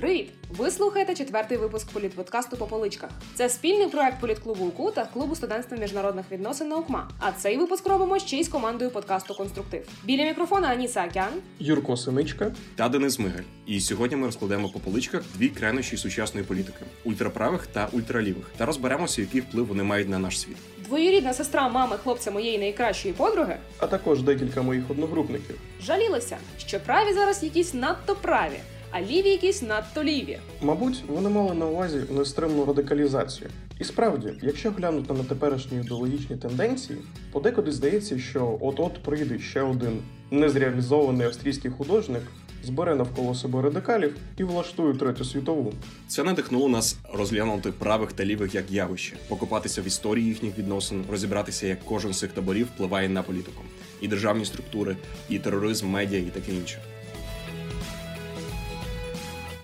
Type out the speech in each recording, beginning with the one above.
Привіт! Ви слухаєте четвертий випуск політподкасту по поличках. Це спільний проект політклубу УКУ та клубу студентства міжнародних відносин наукма. А цей випуск робимо ще й з командою подкасту Конструктив. Біля мікрофона Аніса Акян, Юрко Синичка. та Денис Мигель. І сьогодні ми розкладемо по поличках дві крайнощі сучасної політики ультраправих та ультралівих, та розберемося, який вплив вони мають на наш світ. двоюрідна сестра мами хлопця моєї найкращої подруги, а також декілька моїх одногрупників. жалілися, що праві зараз якісь надто праві, а ліві якісь надто ліві. Мабуть, вони мали на увазі нестримну радикалізацію. І справді, якщо глянути на теперішні ідеологічні тенденції, подекуди здається, що от-от прийде ще один незреалізований австрійський художник, збере навколо себе радикалів і влаштує третю світову. Це надихнуло нас розглянути правих та лівих як явище, покопатися в історії їхніх відносин, розібратися, як кожен з цих таборів впливає на політику, і державні структури, і тероризм, медіа, і таке інше.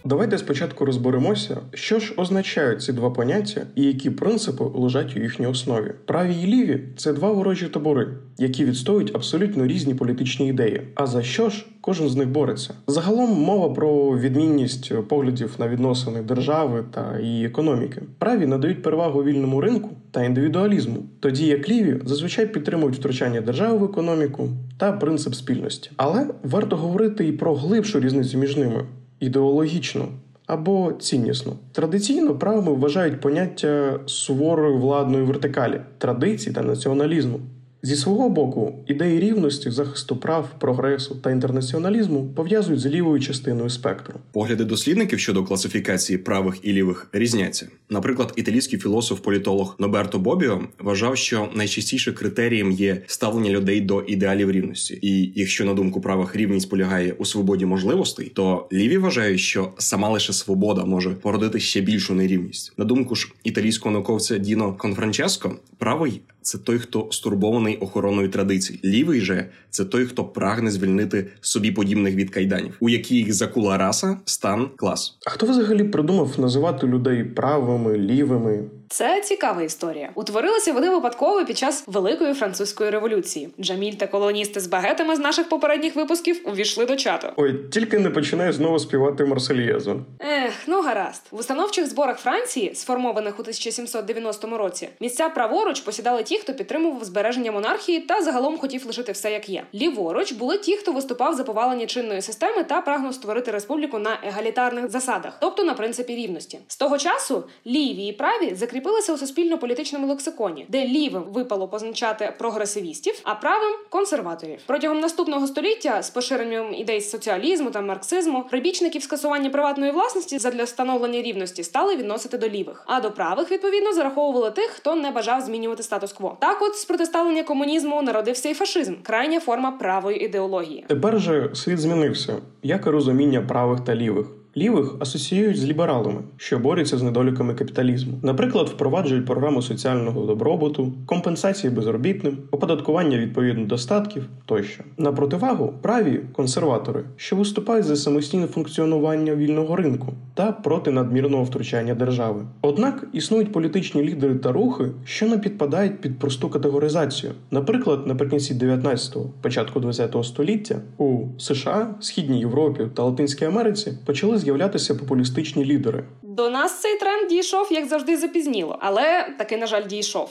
Давайте спочатку розберемося, що ж означають ці два поняття і які принципи лежать у їхній основі. Праві і ліві це два ворожі табори, які відстоюють абсолютно різні політичні ідеї. А за що ж кожен з них бореться? Загалом мова про відмінність поглядів на відносини держави та її економіки. Праві надають перевагу вільному ринку та індивідуалізму, тоді як ліві зазвичай підтримують втручання держави в економіку та принцип спільності. Але варто говорити і про глибшу різницю між ними ідеологічну або ціннісно. Традиційно правими вважають поняття суворої владної вертикалі, традицій та націоналізму. Зі свого боку, ідеї рівності, захисту прав, прогресу та інтернаціоналізму пов'язують з лівою частиною спектру. Погляди дослідників щодо класифікації правих і лівих різняться. Наприклад, італійський філософ-політолог Ноберто Бобіо вважав, що найчастіше критерієм є ставлення людей до ідеалів рівності. І якщо на думку правих рівність полягає у свободі можливостей, то ліві вважають, що сама лише свобода може породити ще більшу нерівність. На думку ж італійського науковця Діно Конфранческо, правий це той, хто стурбований охороною традицій. Лівий же це той, хто прагне звільнити собі подібних від кайданів, у яких закула раса, стан, клас. А хто взагалі придумав називати людей правими, лівими? Це цікава історія. Утворилися вони випадково під час Великої французької революції. Джаміль та колоністи з багетами з наших попередніх випусків увійшли до чату. Ой, тільки не починай знову співати Марсельєзу. Ех, ну гаразд. В установчих зборах Франції, сформованих у 1790 році, місця праворуч посідали ті, хто підтримував збереження монархії та загалом хотів лишити все як є. Ліворуч були ті, хто виступав за повалення чинної системи та прагнув створити республіку на егалітарних засадах, тобто на принципі рівності. З того часу ліві і праві закріпилися у суспільно-політичному лексиконі, де лівим випало позначати прогресивістів, а правим консерваторів. Протягом наступного століття з поширенням ідей соціалізму та марксизму прибічників скасування приватної власності задля встановлення рівності стали відносити до лівих, а до правих відповідно зараховували тих, хто не бажав змінювати статус-кво. Так, от з протиставлення комунізму народився і фашизм, крайня форма правої ідеології. Тепер же світ змінився, як і розуміння правих та лівих. Лівих асоціюють з лібералами, що борються з недоліками капіталізму. Наприклад, впроваджують програму соціального добробуту, компенсації безробітним, оподаткування відповідно достатків тощо. На противагу праві консерватори, що виступають за самостійне функціонування вільного ринку та проти надмірного втручання держави. Однак існують політичні лідери та рухи, що не підпадають під просту категоризацію. Наприклад, наприкінці 19-го, початку 20-го століття у США, Східній Європі та Латинській Америці почали з'являтися популістичні лідери. До нас цей тренд дійшов, як завжди, запізніло, але таки, на жаль, дійшов.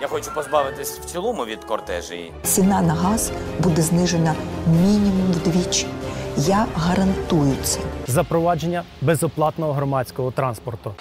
Я хочу позбавитись в цілому від кортежі. Ціна на газ буде знижена мінімум вдвічі. Я гарантую це. запровадження безоплатного громадського транспорту.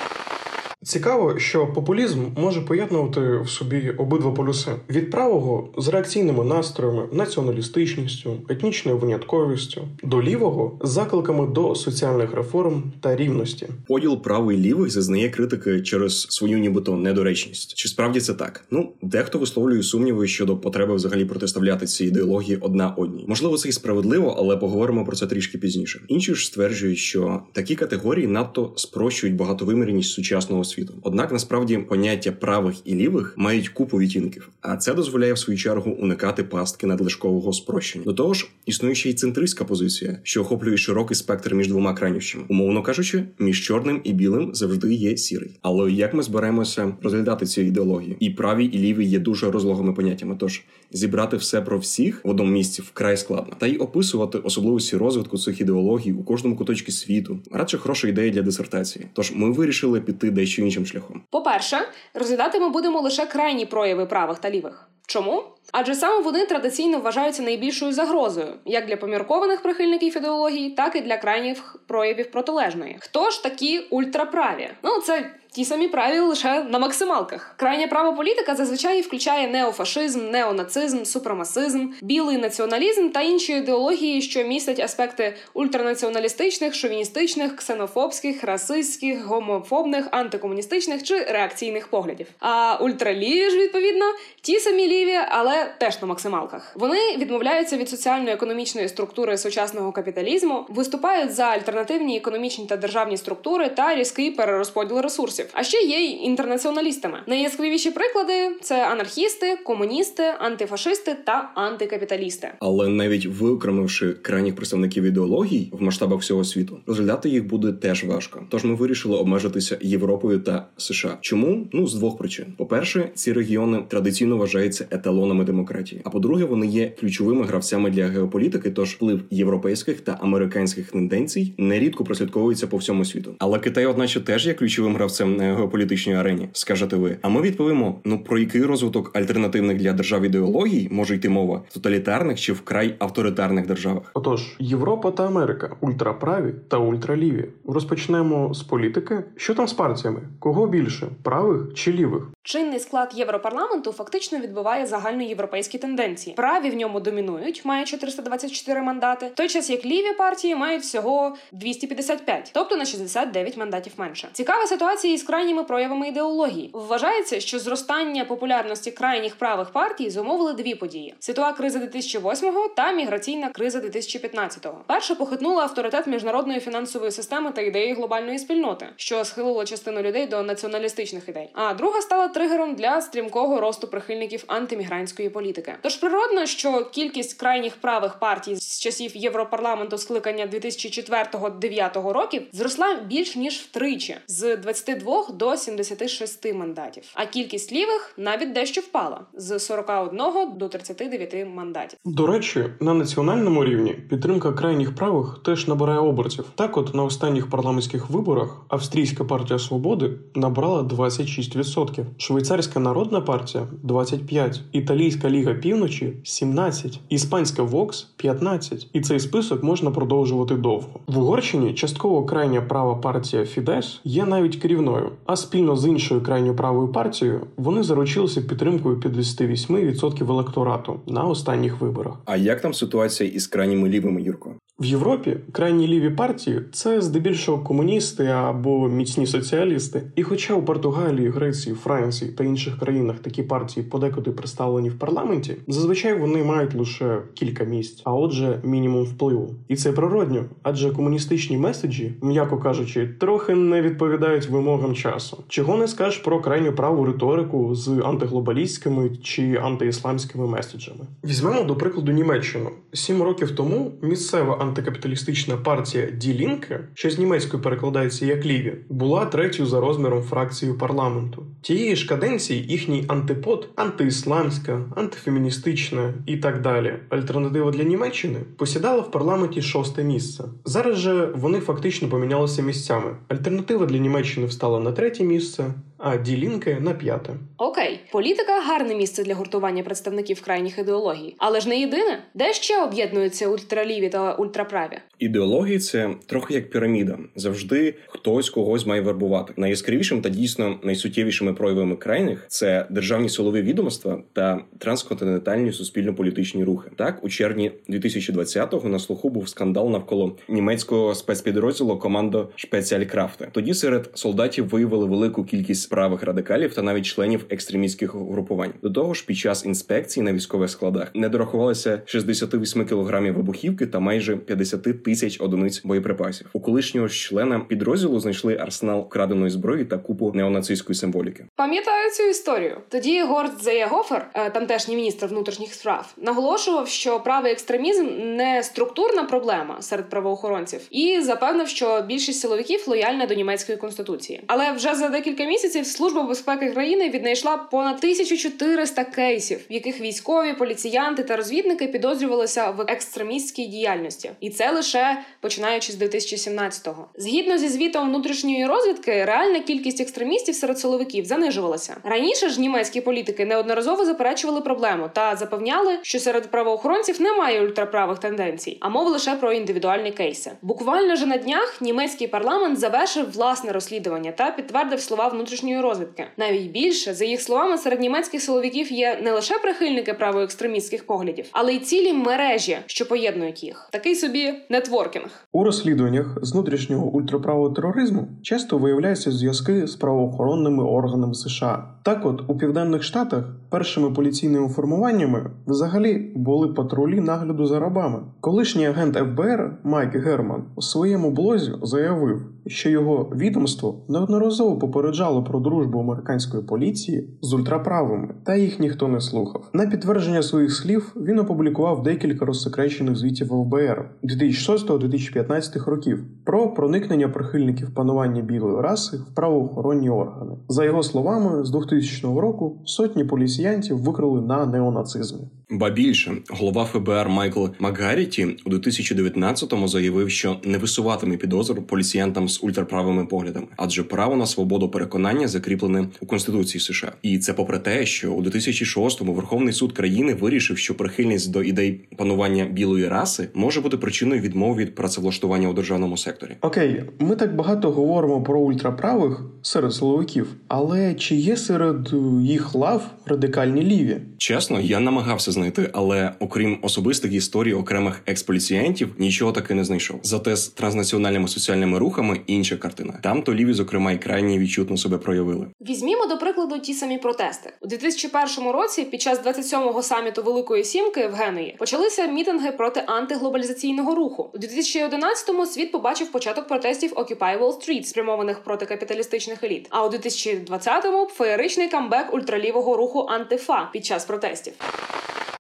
Цікаво, що популізм може поєднувати в собі обидва полюси: від правого з реакційними настроями, націоналістичністю, етнічною винятковістю, до лівого з закликами до соціальних реформ та рівності. Поділ правий і лівих зазнає критики через свою нібито недоречність. Чи справді це так? Ну, дехто висловлює сумніви щодо потреби взагалі протиставляти ці ідеології одна одній. Можливо, це і справедливо, але поговоримо про це трішки пізніше. Інші ж стверджують, що такі категорії надто спрощують багатовимірність сучасного світу. Однак насправді поняття правих і лівих мають купу відтінків, а це дозволяє в свою чергу уникати пастки надлишкового спрощення. До того ж, існує ще й центристська позиція, що охоплює широкий спектр між двома крайнощами. Умовно кажучи, між чорним і білим завжди є сірий. Але як ми зберемося розглядати ці ідеології? І праві і ліві є дуже розлогими поняттями. Тож зібрати все про всіх в одному місці вкрай складно, та й описувати особливості розвитку цих ідеологій у кожному куточку світу. Радше хороша ідея для дисертації. Тож ми вирішили піти дещо іншим шляхом. По-перше, розглядати ми будемо лише крайні прояви правих та лівих. Чому? Адже саме вони традиційно вважаються найбільшою загрозою як для поміркованих прихильників ідеології, так і для крайніх проявів протилежної. Хто ж такі ультраправі? Ну це ті самі праві лише на максималках. Крайня права політика зазвичай включає неофашизм, неонацизм, супремасизм, білий націоналізм та інші ідеології, що містять аспекти ультранаціоналістичних, шовіністичних, ксенофобських, расистських, гомофобних, антикомуністичних чи реакційних поглядів. А ультраліві ж відповідно ті самі ліві, але теж на максималках. Вони відмовляються від соціально-економічної структури сучасного капіталізму, виступають за альтернативні економічні та державні структури та різкий перерозподіл ресурсів. А ще є й інтернаціоналістами. Найяскравіші приклади це анархісти, комуністи, антифашисти та антикапіталісти. Але навіть виокремивши крайніх представників ідеологій в масштабах всього світу, розглядати їх буде теж важко. Тож ми вирішили обмежитися Європою та США. Чому? Ну з двох причин: по-перше, ці регіони традиційно вважаються еталонами демократії. А по-друге, вони є ключовими гравцями для геополітики. Тож вплив європейських та американських тенденцій нерідко прослідковується по всьому світу. Але Китай, одначе, теж є ключовим гравцем на геополітичній арені. Скажете ви? А ми відповімо: ну про який розвиток альтернативних для держав ідеологій може йти мова в тоталітарних чи вкрай авторитарних державах? Отож, Європа та Америка ультраправі та ультраліві. Розпочнемо з політики. Що там з партіями? Кого більше правих чи лівих? Чинний склад Європарламенту фактично відбиває загальноєвропейські тенденції. Праві в ньому домінують, має 424 мандати, той час як ліві партії мають всього 255, тобто на 69 мандатів менше. Цікава ситуація із крайніми проявами ідеології. Вважається, що зростання популярності крайніх правих партій зумовили дві події: світова криза 2008-го та міграційна криза 2015-го. Перша похитнула авторитет міжнародної фінансової системи та ідеї глобальної спільноти, що схилило частину людей до націоналістичних ідей. А друга стала тригером для стрімкого росту прихильників антимігрантської політики. Тож природно, що кількість крайніх правих партій з часів Європарламенту скликання 2004-2009 років зросла більш ніж втричі з 22 до 76 мандатів. А кількість лівих навіть дещо впала з 41 до 39 мандатів. До речі, на національному рівні підтримка крайніх правих теж набирає обертів. Так, от на останніх парламентських виборах австрійська партія свободи набрала 26%, швейцарська народна партія 25%, італійська ліга півночі 17%, іспанська Vox 15%. І цей список можна продовжувати довго. В Угорщині частково крайня права партія Фідес є навіть керівною, а спільно з іншою крайньо правою партією вони заручилися підтримкою 58% електорату на останніх виборах. А як там ситуація із крайніми лівими, Юрко? В Європі крайні ліві партії це здебільшого комуністи або міцні соціалісти. І хоча у Португалії, Греції, Франції та інших країнах такі партії подекуди представлені в парламенті, зазвичай вони мають лише кілька місць, а отже, мінімум впливу. І це природньо, адже комуністичні меседжі, м'яко кажучи, трохи не відповідають вимогам часу. Чого не скажеш про крайню праву риторику з антиглобалістськими чи антиісламськими меседжами? Візьмемо до прикладу Німеччину. Сім років тому місцева антикапіталістична партія Linke, що з німецької перекладається як ліві, була третьою за розміром фракцією парламенту. Тієї ж каденції їхній антипод антиісламська, антифеміністична і так далі. Альтернатива для Німеччини посідала в парламенті шосте місце. Зараз же вони фактично помінялися місцями. Альтернатива для Німеччини встала на третє місце, а Linke – на п'яте. Окей, політика гарне місце для гуртування представників крайніх ідеологій, але ж не єдине, де ще об'єднуються ультраліві та ультраправі. Ідеології це трохи як піраміда. Завжди хтось когось має вербувати. Найяскравішим та дійсно найсуттєвішими проявами крайних це державні силові відомства та трансконтинентальні суспільно-політичні рухи. Так, у червні 2020-го на слуху був скандал навколо німецького спецпідрозділу командо Шпеціалькрафте. Тоді серед солдатів виявили велику кількість правих радикалів та навіть членів екстремістських угрупувань. До того ж, під час інспекції на військових складах не дорахувалося 68 кілограмів вибухівки та майже 50 тисяч одиниць боєприпасів. У колишнього члена підрозділу знайшли арсенал вкраденої зброї та купу неонацистської символіки. Пам'ятаю цю історію. Тоді Горд Зеєгофер, е, тамтешній міністр внутрішніх справ, наголошував, що правий екстремізм не структурна проблема серед правоохоронців, і запевнив, що більшість силовиків лояльна до німецької конституції. Але вже за декілька місяців місяців Служба безпеки країни віднайшла понад 1400 кейсів, в яких військові, поліціянти та розвідники підозрювалися в екстремістській діяльності, і це лише починаючи з 2017-го. Згідно зі звітом внутрішньої розвідки, реальна кількість екстремістів серед силовиків занижувалася. Раніше ж німецькі політики неодноразово заперечували проблему та запевняли, що серед правоохоронців немає ультраправих тенденцій, а мова лише про індивідуальні кейси. Буквально же на днях німецький парламент завершив власне розслідування та підтвердив слова внутрішньої розвідки. Навіть більше за їх словами, серед німецьких силовиків є не лише прихильники правоекстремістських поглядів, але й цілі мережі, що поєднують їх. Такий собі нетворкінг. У розслідуваннях з внутрішнього ультраправого тероризму часто виявляються зв'язки з правоохоронними органами США. Так, от у південних штатах першими поліційними формуваннями взагалі були патрулі нагляду за рабами. Колишній агент ФБР Майк Герман у своєму блозі заявив, що його відомство неодноразово попереджало про дружбу американської поліції з ультраправими, та їх ніхто не слухав. На підтвердження своїх слів він опублікував декілька розсекречених звітів ФБР 2006-2015 років про проникнення прихильників панування білої раси в правоохоронні органи. За його словами, з 2000 року сотні поліціянтів викрили на неонацизмі. Ба більше голова ФБР Майкл Макгаріті у 2019-му заявив, що не висуватиме підозр поліціянтам з ультраправими поглядами, адже право на свободу переконання закріплене у конституції США. І це попри те, що у 2006-му Верховний суд країни вирішив, що прихильність до ідей панування білої раси може бути причиною відмови від працевлаштування у державному секторі. Окей, ми так багато говоримо про ультраправих серед силовиків, але чи є серед е, їх лав радикальні ліві? Чесно, я намагався знайти, але окрім особистих історій окремих експоліціянтів, нічого таки не знайшов. Зате з транснаціональними соціальними рухами інша картина. Там то ліві, зокрема, і крайні відчутно себе проявили. Візьмімо до прикладу ті самі протести у 2001 році. Під час 27-го саміту Великої Сімки в Генуї почалися мітинги проти антиглобалізаційного руху. У 2011-му світ побачив початок протестів Occupy Wall Street, спрямованих проти капіталістичних еліт. А у 2020-му – феєричний камбек ультралівого руху Антифа під час протестів.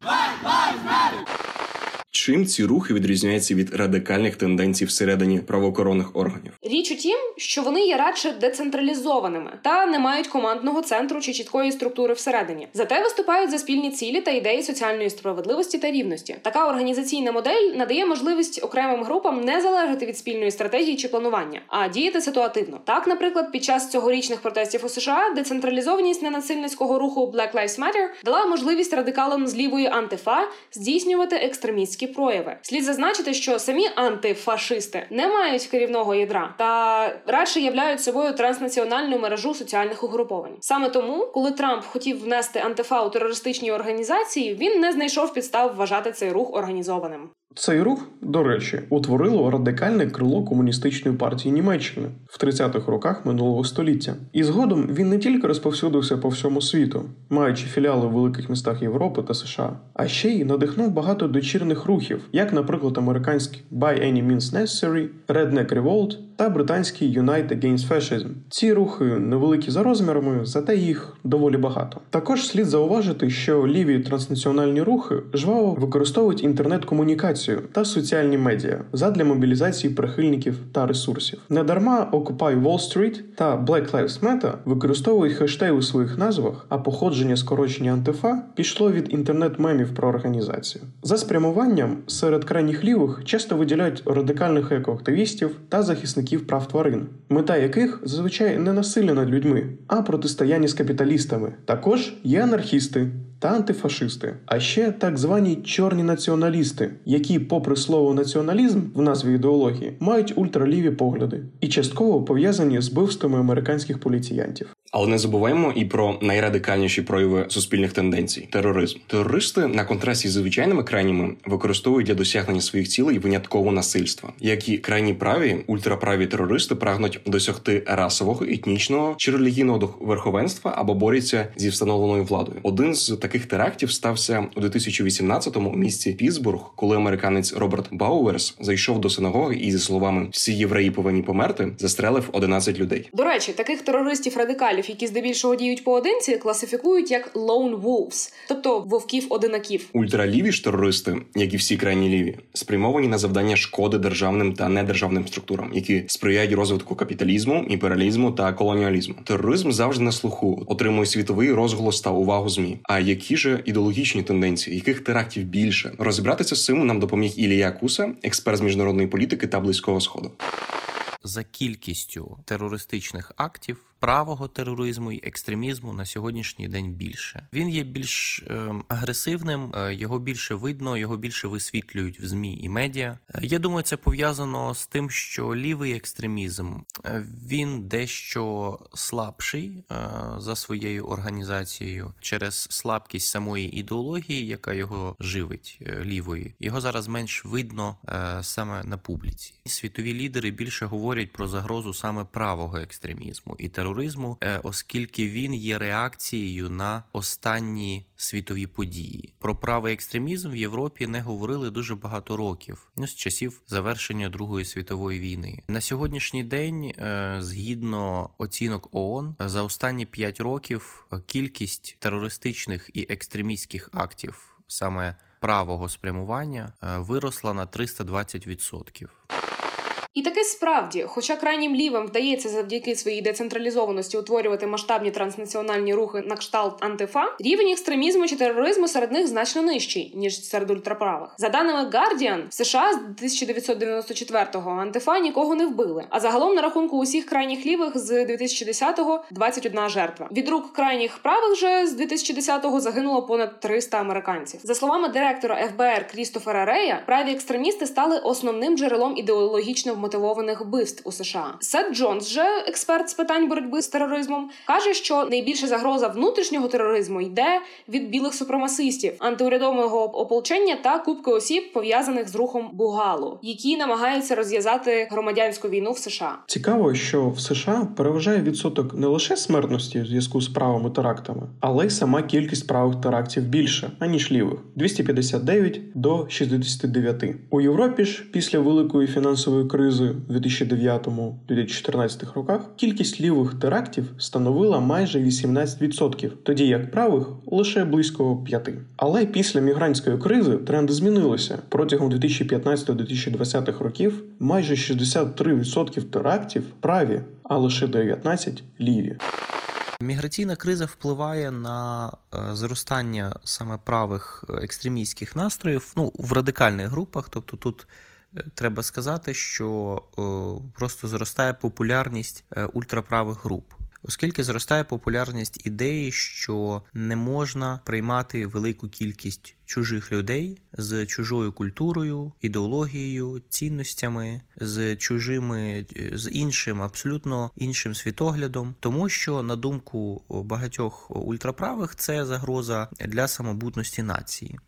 Black Lives Matter. Чим ці рухи відрізняються від радикальних тенденцій всередині правоохоронних органів? Річ у тім, що вони є радше децентралізованими та не мають командного центру чи чіткої структури всередині. Зате виступають за спільні цілі та ідеї соціальної справедливості та рівності. Така організаційна модель надає можливість окремим групам не залежати від спільної стратегії чи планування, а діяти ситуативно. Так, наприклад, під час цьогорічних протестів у США децентралізованість ненасильницького руху Black Lives Matter дала можливість радикалам з лівої антифа здійснювати екстремістські прояви. Слід зазначити, що самі антифашисти не мають керівного ядра та радше являють собою транснаціональну мережу соціальних угруповань. Саме тому, коли Трамп хотів внести антифа у терористичні організації, він не знайшов підстав вважати цей рух організованим. Цей рух, до речі, утворило радикальне крило комуністичної партії Німеччини в 30-х роках минулого століття. І згодом він не тільки розповсюдився по всьому світу, маючи філіали в великих містах Європи та США, а ще й надихнув багато дочірних рухів, як, наприклад, американський By Any Means Necessary, Redneck Revolt та британський Unite Against Fascism. Ці рухи невеликі за розмірами, зате їх доволі багато. Також слід зауважити, що ліві транснаціональні рухи жваво використовують інтернет-комунікацію та соціальні медіа задля мобілізації прихильників та ресурсів. Недарма Occupy Wall Street та Black Lives Matter використовують хештеги у своїх назвах, а походження скорочення антифа пішло від інтернет-мемів про організацію. За спрямуванням серед крайніх лівих часто виділяють радикальних екоактивістів та захисників прав тварин, мета яких зазвичай не насилля над людьми, а протистояння з капіталістами. Також є анархісти. Та антифашисти, а ще так звані чорні націоналісти, які, попри слово націоналізм в назві ідеології, мають ультраліві погляди і частково пов'язані з вбивствами американських поліціянтів. Але не забуваємо і про найрадикальніші прояви суспільних тенденцій тероризм. Терористи на контрасті з звичайними крайніми використовують для досягнення своїх цілей винятково насильство, як і крайні праві ультраправі терористи прагнуть досягти расового, етнічного чи релігійного верховенства або борються зі встановленою владою. Один з таких терактів стався у 2018-му у місті Пітсбург, коли американець Роберт Бауерс зайшов до синагоги і зі словами всі євреї повинні померти, застрелив 11 людей. До речі, таких терористів-радикалів, які здебільшого діють поодинці, класифікують як lone wolves, тобто вовків-одинаків. Ультраліві ж терористи, як і всі крайні ліві, спрямовані на завдання шкоди державним та недержавним структурам, які сприяють розвитку капіталізму, імперіалізму та колоніалізму. Тероризм завжди на слуху отримує світовий розголос та увагу змі. А які ж ідеологічні тенденції, яких терактів більше розібратися з цим нам допоміг Ілія Куса, експерт з міжнародної політики та близького сходу. За кількістю терористичних актів правого тероризму і екстремізму на сьогоднішній день більше. Він є більш е, агресивним, е, його більше видно, його більше висвітлюють в змі і медіа. Е, я думаю, це пов'язано з тим, що лівий екстремізм е, він дещо слабший е, за своєю організацією через слабкість самої ідеології, яка його живить е, лівої. Його зараз менш видно е, саме на публіці. Світові лідери більше говорять про загрозу саме правого екстремізму і тероризму тероризму, е, оскільки він є реакцією на останні світові події. Про правий екстремізм в Європі не говорили дуже багато років, ну з часів завершення Другої світової війни. На сьогоднішній день, е, згідно оцінок ООН, за останні 5 років кількість терористичних і екстремістських актів саме правого спрямування е, виросла на 320%. І таки справді, хоча крайнім лівим вдається завдяки своїй децентралізованості утворювати масштабні транснаціональні рухи на кшталт антифа, рівень екстремізму чи тероризму серед них значно нижчий ніж серед ультраправих. За даними Guardian, в США з 1994-го антифа нікого не вбили. А загалом на рахунку усіх крайніх лівих з 2010-го 21 жертва. Від рук крайніх правих же з 2010-го загинуло понад 300 американців. За словами директора ФБР Крістофера Рея, праві екстремісти стали основним джерелом ідеологічно вмотивованих вбивств у США. Сет Джонс, же експерт з питань боротьби з тероризмом, каже, що найбільша загроза внутрішнього тероризму йде від білих супремасистів, антиурядового ополчення та кубки осіб пов'язаних з рухом Бугалу, які намагаються розв'язати громадянську війну в США. Цікаво, що в США переважає відсоток не лише смертності в зв'язку з правими терактами, але й сама кількість правих терактів більше аніж лівих 259 до 69. У Європі ж після великої фінансової кризи в 2009-2014 роках кількість лівих терактів становила майже 18%, тоді як правих лише близько 5%. Але після мігрантської кризи тренди змінилися протягом 2015-2020 років. Майже 63% терактів праві, а лише 19% ліві. Міграційна криза впливає на е, зростання саме правих е, екстремістських настроїв ну, в радикальних групах. Тобто тут треба сказати, що просто зростає популярність ультраправих груп. Оскільки зростає популярність ідеї, що не можна приймати велику кількість чужих людей з чужою культурою, ідеологією, цінностями, з чужими, з іншим, абсолютно іншим світоглядом, тому що на думку багатьох ультраправих це загроза для самобутності нації.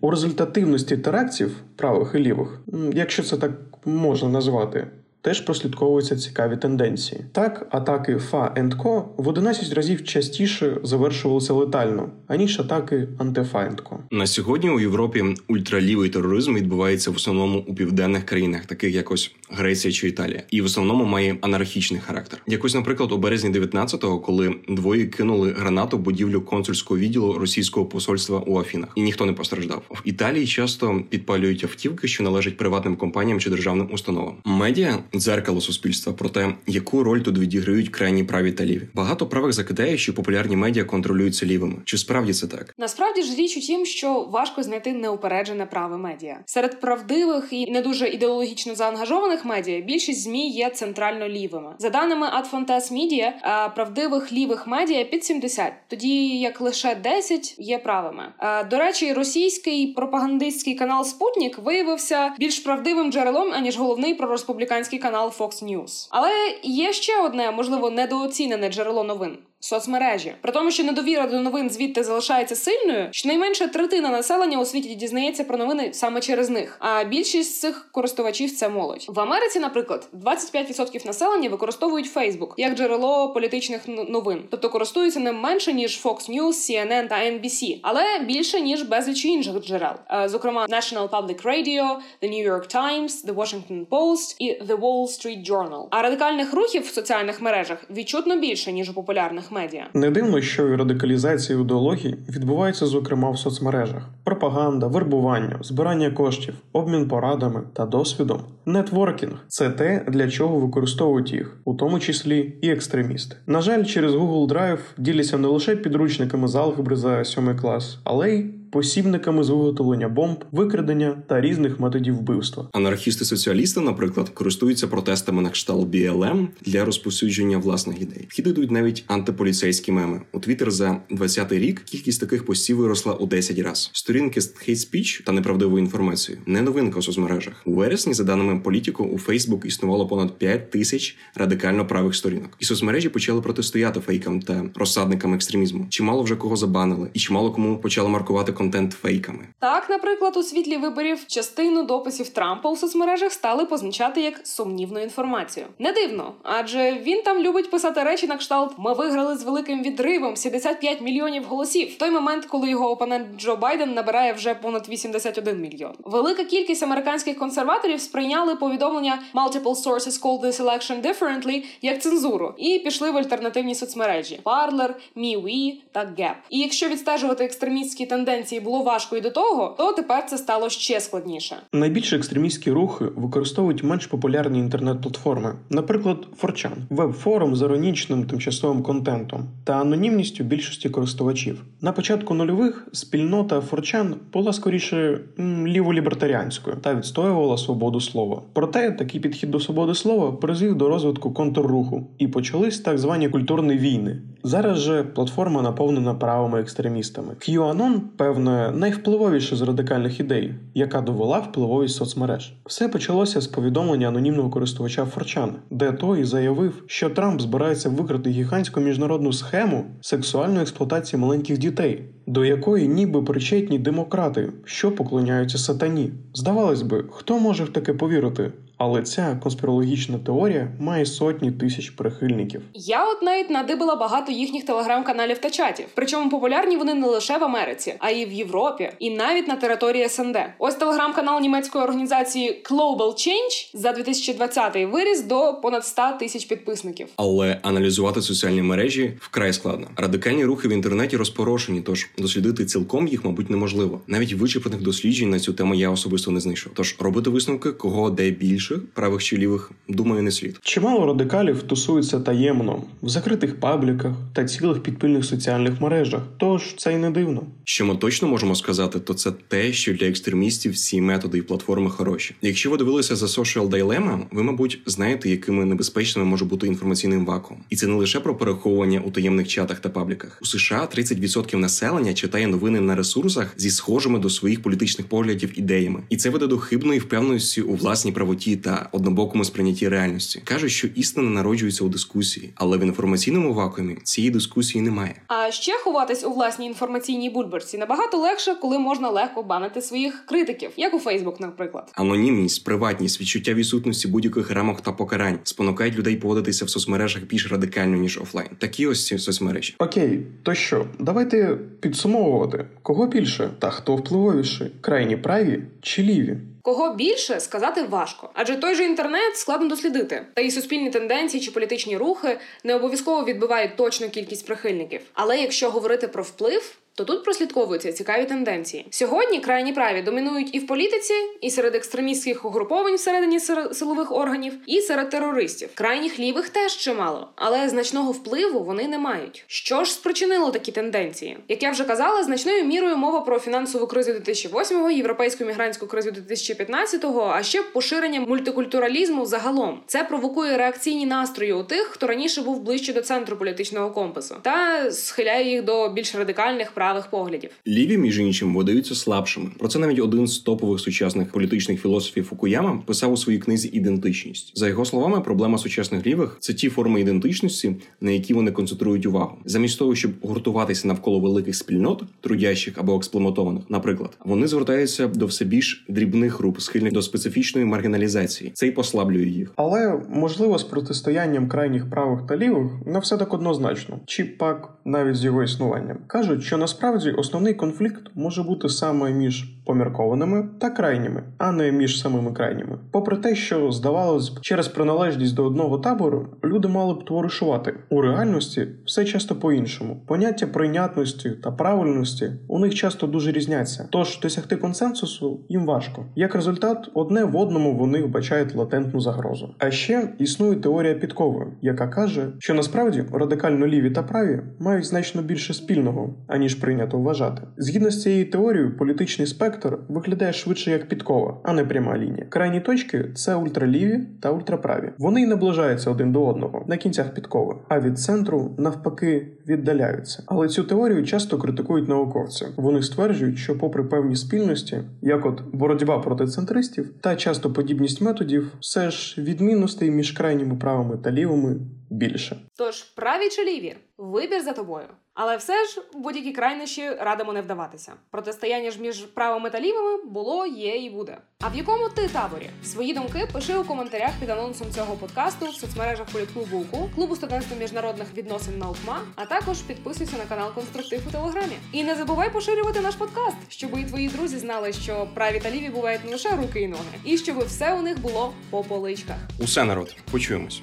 У результативності терактів правих і лівих, якщо це так можна назвати, теж прослідковуються цікаві тенденції. Так, атаки Фа енд Ко в 11 разів частіше завершувалися летально, аніж атаки антифа енд Ко. На сьогодні у Європі ультралівий тероризм відбувається в основному у південних країнах, таких як ось Греція чи Італія, і в основному має анархічний характер. Якось, наприклад, у березні 19-го, коли двоє кинули гранату будівлю консульського відділу російського посольства у Афінах, і ніхто не постраждав. В Італії часто підпалюють автівки, що належать приватним компаніям чи державним установам. Медіа дзеркало суспільства про те, яку роль тут відіграють крайні праві та ліві. Багато правих закидає, що популярні медіа контролюються лівими. Чи справді це так? Насправді ж річ у тім, що важко знайти неупереджене праве медіа серед правдивих і не дуже ідеологічно заангажованих медіа. Більшість змі є центрально лівими. За даними Adfontes Media, правдивих лівих медіа під 70, тоді як лише 10 є правими. До речі, російський пропагандистський канал Спутник виявився більш правдивим джерелом аніж головний прореспубліканський канал Fox News. Але є ще одне можливо недооцінене джерело новин. Соцмережі. При тому, що недовіра до новин звідти залишається сильною, щонайменше третина населення у світі дізнається про новини саме через них. А більшість цих користувачів це молодь. В Америці, наприклад, 25% населення використовують Facebook як джерело політичних новин, тобто користуються ним менше ніж Fox News, CNN та NBC, але більше ніж безліч інших джерел, Е, зокрема National Public Radio, The New York Times, The Washington Post і The Wall Street Journal. А радикальних рухів в соціальних мережах відчутно більше ніж у популярних медіа. Не дивно, що і радикалізація ідеології відбувається, зокрема, в соцмережах: пропаганда, вербування, збирання коштів, обмін порадами та досвідом. Нетворкінг це те, для чого використовують їх, у тому числі і екстремісти. На жаль, через Google Drive діляться не лише підручниками з алгебри за 7 клас, але й посібниками з виготовлення бомб, викрадення та різних методів вбивства. Анархісти-соціалісти, наприклад, користуються протестами на кшталт BLM для розповсюдження власних ідей. Вхід ідуть навіть антиполіцейські меми. У Твіттер за 20-й рік кількість таких постів виросла у 10 разів. Сторінки з хейт-спіч та неправдивою інформацією не новинка у соцмережах. У вересні, за даними політику, у Фейсбук існувало понад 5 тисяч радикально правих сторінок. І соцмережі почали протистояти фейкам та розсадникам екстремізму. Чимало вже кого забанили, і чимало кому почали маркувати контент фейками. Так, наприклад, у світлі виборів частину дописів Трампа у соцмережах стали позначати як сумнівну інформацію. Не дивно, адже він там любить писати речі на кшталт Ми виграли з великим відривом 75 мільйонів голосів. В той момент, коли його опонент Джо Байден набирає вже понад 81 мільйон. Велика кількість американських консерваторів сприйняли повідомлення Multiple sources called this election differently як цензуру і пішли в альтернативні соцмережі Parler, MeWe та Gap. І якщо відстежувати екстремістські тенденції було важко і до того, то тепер це стало ще складніше. Найбільш екстремістські рухи використовують менш популярні інтернет-платформи, наприклад, 4chan – веб-форум з іронічним тимчасовим контентом та анонімністю більшості користувачів. На початку нульових спільнота 4chan була скоріше ліволібертаріанською та відстоювала свободу слова. Проте такий підхід до свободи слова призвів до розвитку контрруху і почались так звані культурні війни. Зараз же платформа наповнена правими екстремістами. QAnon, певне, найвпливовіша з радикальних ідей, яка довела впливовість соцмереж. Все почалося з повідомлення анонімного користувача 4chan, де той заявив, що Трамп збирається викрити гігантську міжнародну схему сексуальної експлуатації маленьких дітей, до якої ніби причетні демократи, що поклоняються сатані. Здавалось би, хто може в таке повірити? Але ця конспірологічна теорія має сотні тисяч прихильників. Я от навіть надибила багато їхніх телеграм-каналів та чатів. Причому популярні вони не лише в Америці, а й в Європі, і навіть на території СНД. Ось телеграм-канал німецької організації Global Change за 2020 виріс до понад 100 тисяч підписників. Але аналізувати соціальні мережі вкрай складно. Радикальні рухи в інтернеті розпорошені, тож дослідити цілком їх, мабуть, неможливо. Навіть вичерпних досліджень на цю тему я особисто не знайшов. Тож робити висновки, кого де більше, правих чи лівих, думаю, не слід. Чимало радикалів тусуються таємно в закритих пабліках та цілих підпільних соціальних мережах, тож це й не дивно. Що ми точно можемо сказати, то це те, що для екстремістів всі методи і платформи хороші. Якщо ви дивилися за Social Dilemma, ви, мабуть, знаєте, якими небезпечними може бути інформаційний вакуум. І це не лише про переховування у таємних чатах та пабліках. У США 30% населення читає новини на ресурсах зі схожими до своїх політичних поглядів ідеями, і це веде до хибної впевненості у власній правоті та однобокому сприйнятті реальності. кажуть, що істина народжується у дискусії, але в інформаційному вакуумі цієї дискусії немає. А ще ховатись у власній інформаційній бульбашці набагато легше, коли можна легко банити своїх критиків, як у Фейсбук, наприклад. Анонімність, приватність, відчуття відсутності будь-яких рамок та покарань спонукають людей поводитися в соцмережах більш радикально ніж офлайн. Такі ось ці соцмережі. Окей, то що, давайте підсумовувати, кого більше та хто впливовіший, крайні праві чи ліві. Кого більше сказати важко, адже той же інтернет складно дослідити. Та і суспільні тенденції чи політичні рухи не обов'язково відбивають точну кількість прихильників. Але якщо говорити про вплив. То тут прослідковуються цікаві тенденції. Сьогодні крайні праві домінують і в політиці, і серед екстремістських угруповань всередині силових органів, і серед терористів. Крайніх лівих теж чимало, але значного впливу вони не мають. Що ж спричинило такі тенденції? Як я вже казала, значною мірою мова про фінансову кризу 2008-го, європейську мігрантську кризу 2015-го, а ще поширення мультикультуралізму загалом. Це провокує реакційні настрої у тих, хто раніше був ближче до центру політичного компасу, та схиляє їх до більш радикальних правих правих поглядів. Ліві, між іншим, видаються слабшими. Про це навіть один з топових сучасних політичних філософів Фукуяма писав у своїй книзі Ідентичність. За його словами, проблема сучасних лівих це ті форми ідентичності, на які вони концентрують увагу. Замість того, щоб гуртуватися навколо великих спільнот, трудящих або експлематованих, наприклад, вони звертаються до все більш дрібних груп, схильних до специфічної маргіналізації. Це й послаблює їх. Але можливо з протистоянням крайніх правих та лівих не все так однозначно, чи пак навіть з його існуванням. Кажуть, що насправді основний конфлікт може бути саме між поміркованими та крайніми, а не між самими крайніми. Попри те, що здавалось б, через приналежність до одного табору люди мали б товаришувати. У реальності все часто по-іншому. Поняття прийнятності та правильності у них часто дуже різняться. Тож досягти консенсусу їм важко. Як результат, одне в одному вони вбачають латентну загрозу. А ще існує теорія підкови, яка каже, що насправді радикально ліві та праві мають значно більше спільного, аніж прийнято вважати. Згідно з цією теорією, політичний спектр виглядає швидше як підкова, а не пряма лінія. Крайні точки це ультраліві та ультраправі. Вони й наближаються один до одного на кінцях підкови, а від центру навпаки віддаляються. Але цю теорію часто критикують науковці. Вони стверджують, що, попри певні спільності, як от боротьба проти центристів та часто подібність методів, все ж відмінностей між крайніми правими та лівими більше. Тож праві чи ліві? Вибір за тобою. Але все ж будь-які крайнощі радимо не вдаватися. Протистояння ж між правими та лівими було, є і буде. А в якому ти таборі? Свої думки пиши у коментарях під анонсом цього подкасту в соцмережах політклубу УКУ, клубу студентства міжнародних відносин наукма, а також підписуйся на канал Конструктив у Телеграмі. І не забувай поширювати наш подкаст, щоб і твої друзі знали, що праві та ліві бувають не лише руки і ноги, і щоб все у них було по поличках. Усе народ, почуємось.